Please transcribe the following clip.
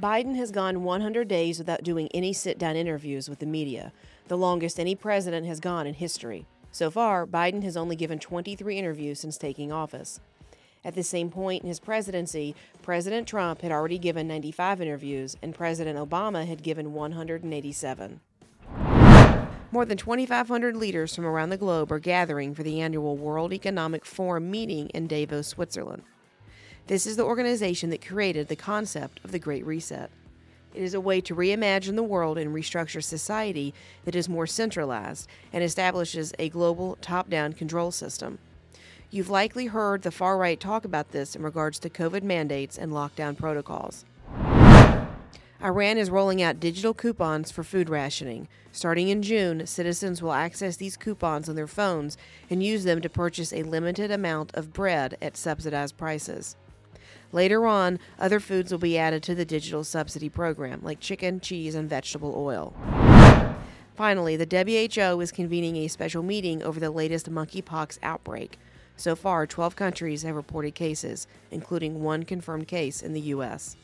Biden has gone 100 days without doing any sit down interviews with the media, the longest any president has gone in history. So far, Biden has only given 23 interviews since taking office. At the same point in his presidency, President Trump had already given 95 interviews, and President Obama had given 187. More than 2,500 leaders from around the globe are gathering for the annual World Economic Forum meeting in Davos, Switzerland. This is the organization that created the concept of the Great Reset. It is a way to reimagine the world and restructure society that is more centralized and establishes a global top down control system. You've likely heard the far right talk about this in regards to COVID mandates and lockdown protocols. Iran is rolling out digital coupons for food rationing. Starting in June, citizens will access these coupons on their phones and use them to purchase a limited amount of bread at subsidized prices. Later on, other foods will be added to the digital subsidy program, like chicken, cheese, and vegetable oil. Finally, the WHO is convening a special meeting over the latest monkeypox outbreak. So far, 12 countries have reported cases, including one confirmed case in the U.S.